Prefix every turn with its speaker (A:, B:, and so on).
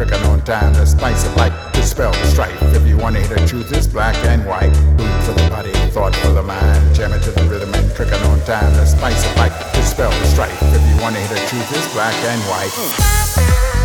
A: and on time. The spice of life, dispel the strife. If you want to hear the truth, it's black and white. Food for the body, thought for the mind. Jam it to the rhythm and clicking on time. The spice of life, dispel the strife. If you want to hear the truth, it's black and white.